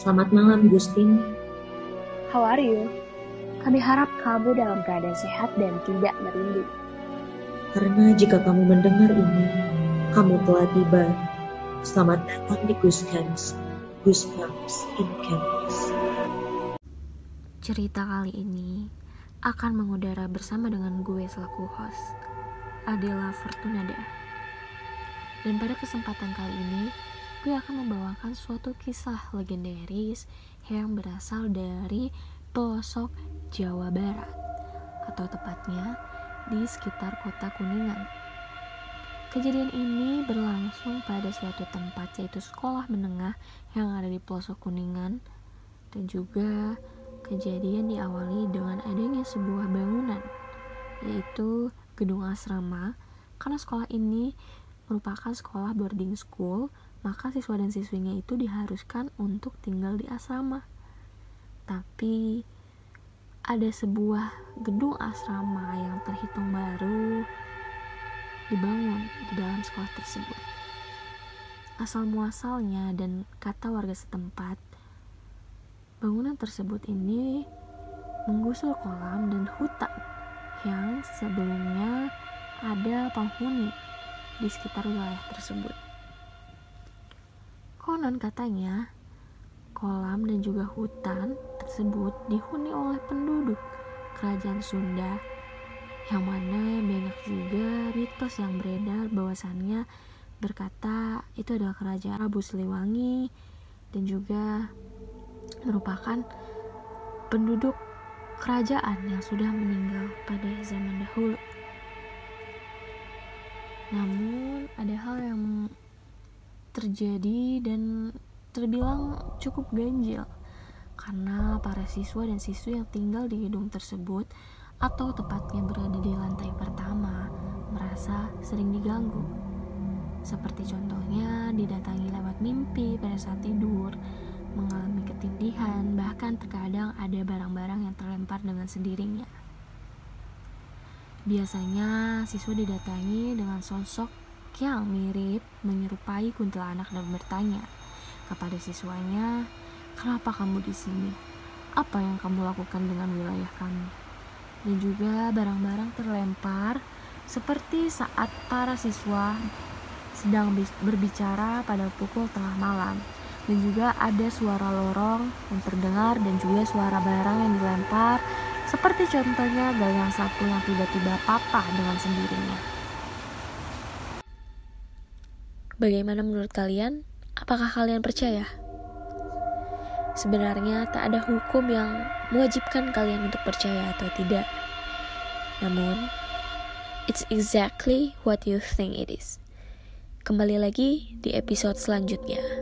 Selamat malam, Gustin. How are you? Kami harap kamu dalam keadaan sehat dan tidak merindu. Karena jika kamu mendengar ini, kamu telah tiba. Selamat datang di Guskans, Goosebumps in Campus. Cerita kali ini akan mengudara bersama dengan gue selaku host, Adela Fortunada. Dan pada kesempatan kali ini, gue akan membawakan suatu kisah legendaris yang berasal dari pelosok Jawa Barat atau tepatnya di sekitar kota Kuningan. Kejadian ini berlangsung pada suatu tempat yaitu sekolah menengah yang ada di pelosok Kuningan dan juga kejadian diawali dengan adanya sebuah bangunan yaitu gedung asrama karena sekolah ini merupakan sekolah boarding school maka siswa dan siswinya itu diharuskan untuk tinggal di asrama. Tapi ada sebuah gedung asrama yang terhitung baru dibangun di dalam sekolah tersebut. Asal muasalnya dan kata warga setempat, bangunan tersebut ini menggusur kolam dan hutan yang sebelumnya ada penghuni di sekitar wilayah tersebut. Konon katanya, kolam dan juga hutan tersebut dihuni oleh penduduk kerajaan Sunda yang mana banyak juga mitos yang beredar bahwasannya berkata itu adalah kerajaan Prabu Siliwangi dan juga merupakan penduduk kerajaan yang sudah meninggal pada zaman dahulu. Namun ada hal yang terjadi dan terbilang cukup ganjil karena para siswa dan siswi yang tinggal di gedung tersebut atau tepatnya berada di lantai pertama merasa sering diganggu. Seperti contohnya didatangi lewat mimpi pada saat tidur, mengalami ketindihan, bahkan terkadang ada barang-barang yang terlempar dengan sendirinya. Biasanya siswa didatangi dengan sosok yang mirip menyerupai kuntilanak dan bertanya kepada siswanya, "Kenapa kamu di sini? Apa yang kamu lakukan dengan wilayah kami?" Dan juga barang-barang terlempar seperti saat para siswa sedang berbicara pada pukul tengah malam dan juga ada suara lorong yang terdengar dan juga suara barang yang dilempar seperti contohnya gagang sapu yang tiba-tiba patah dengan sendirinya. Bagaimana menurut kalian? Apakah kalian percaya? Sebenarnya tak ada hukum yang mewajibkan kalian untuk percaya atau tidak. Namun, it's exactly what you think it is. Kembali lagi di episode selanjutnya.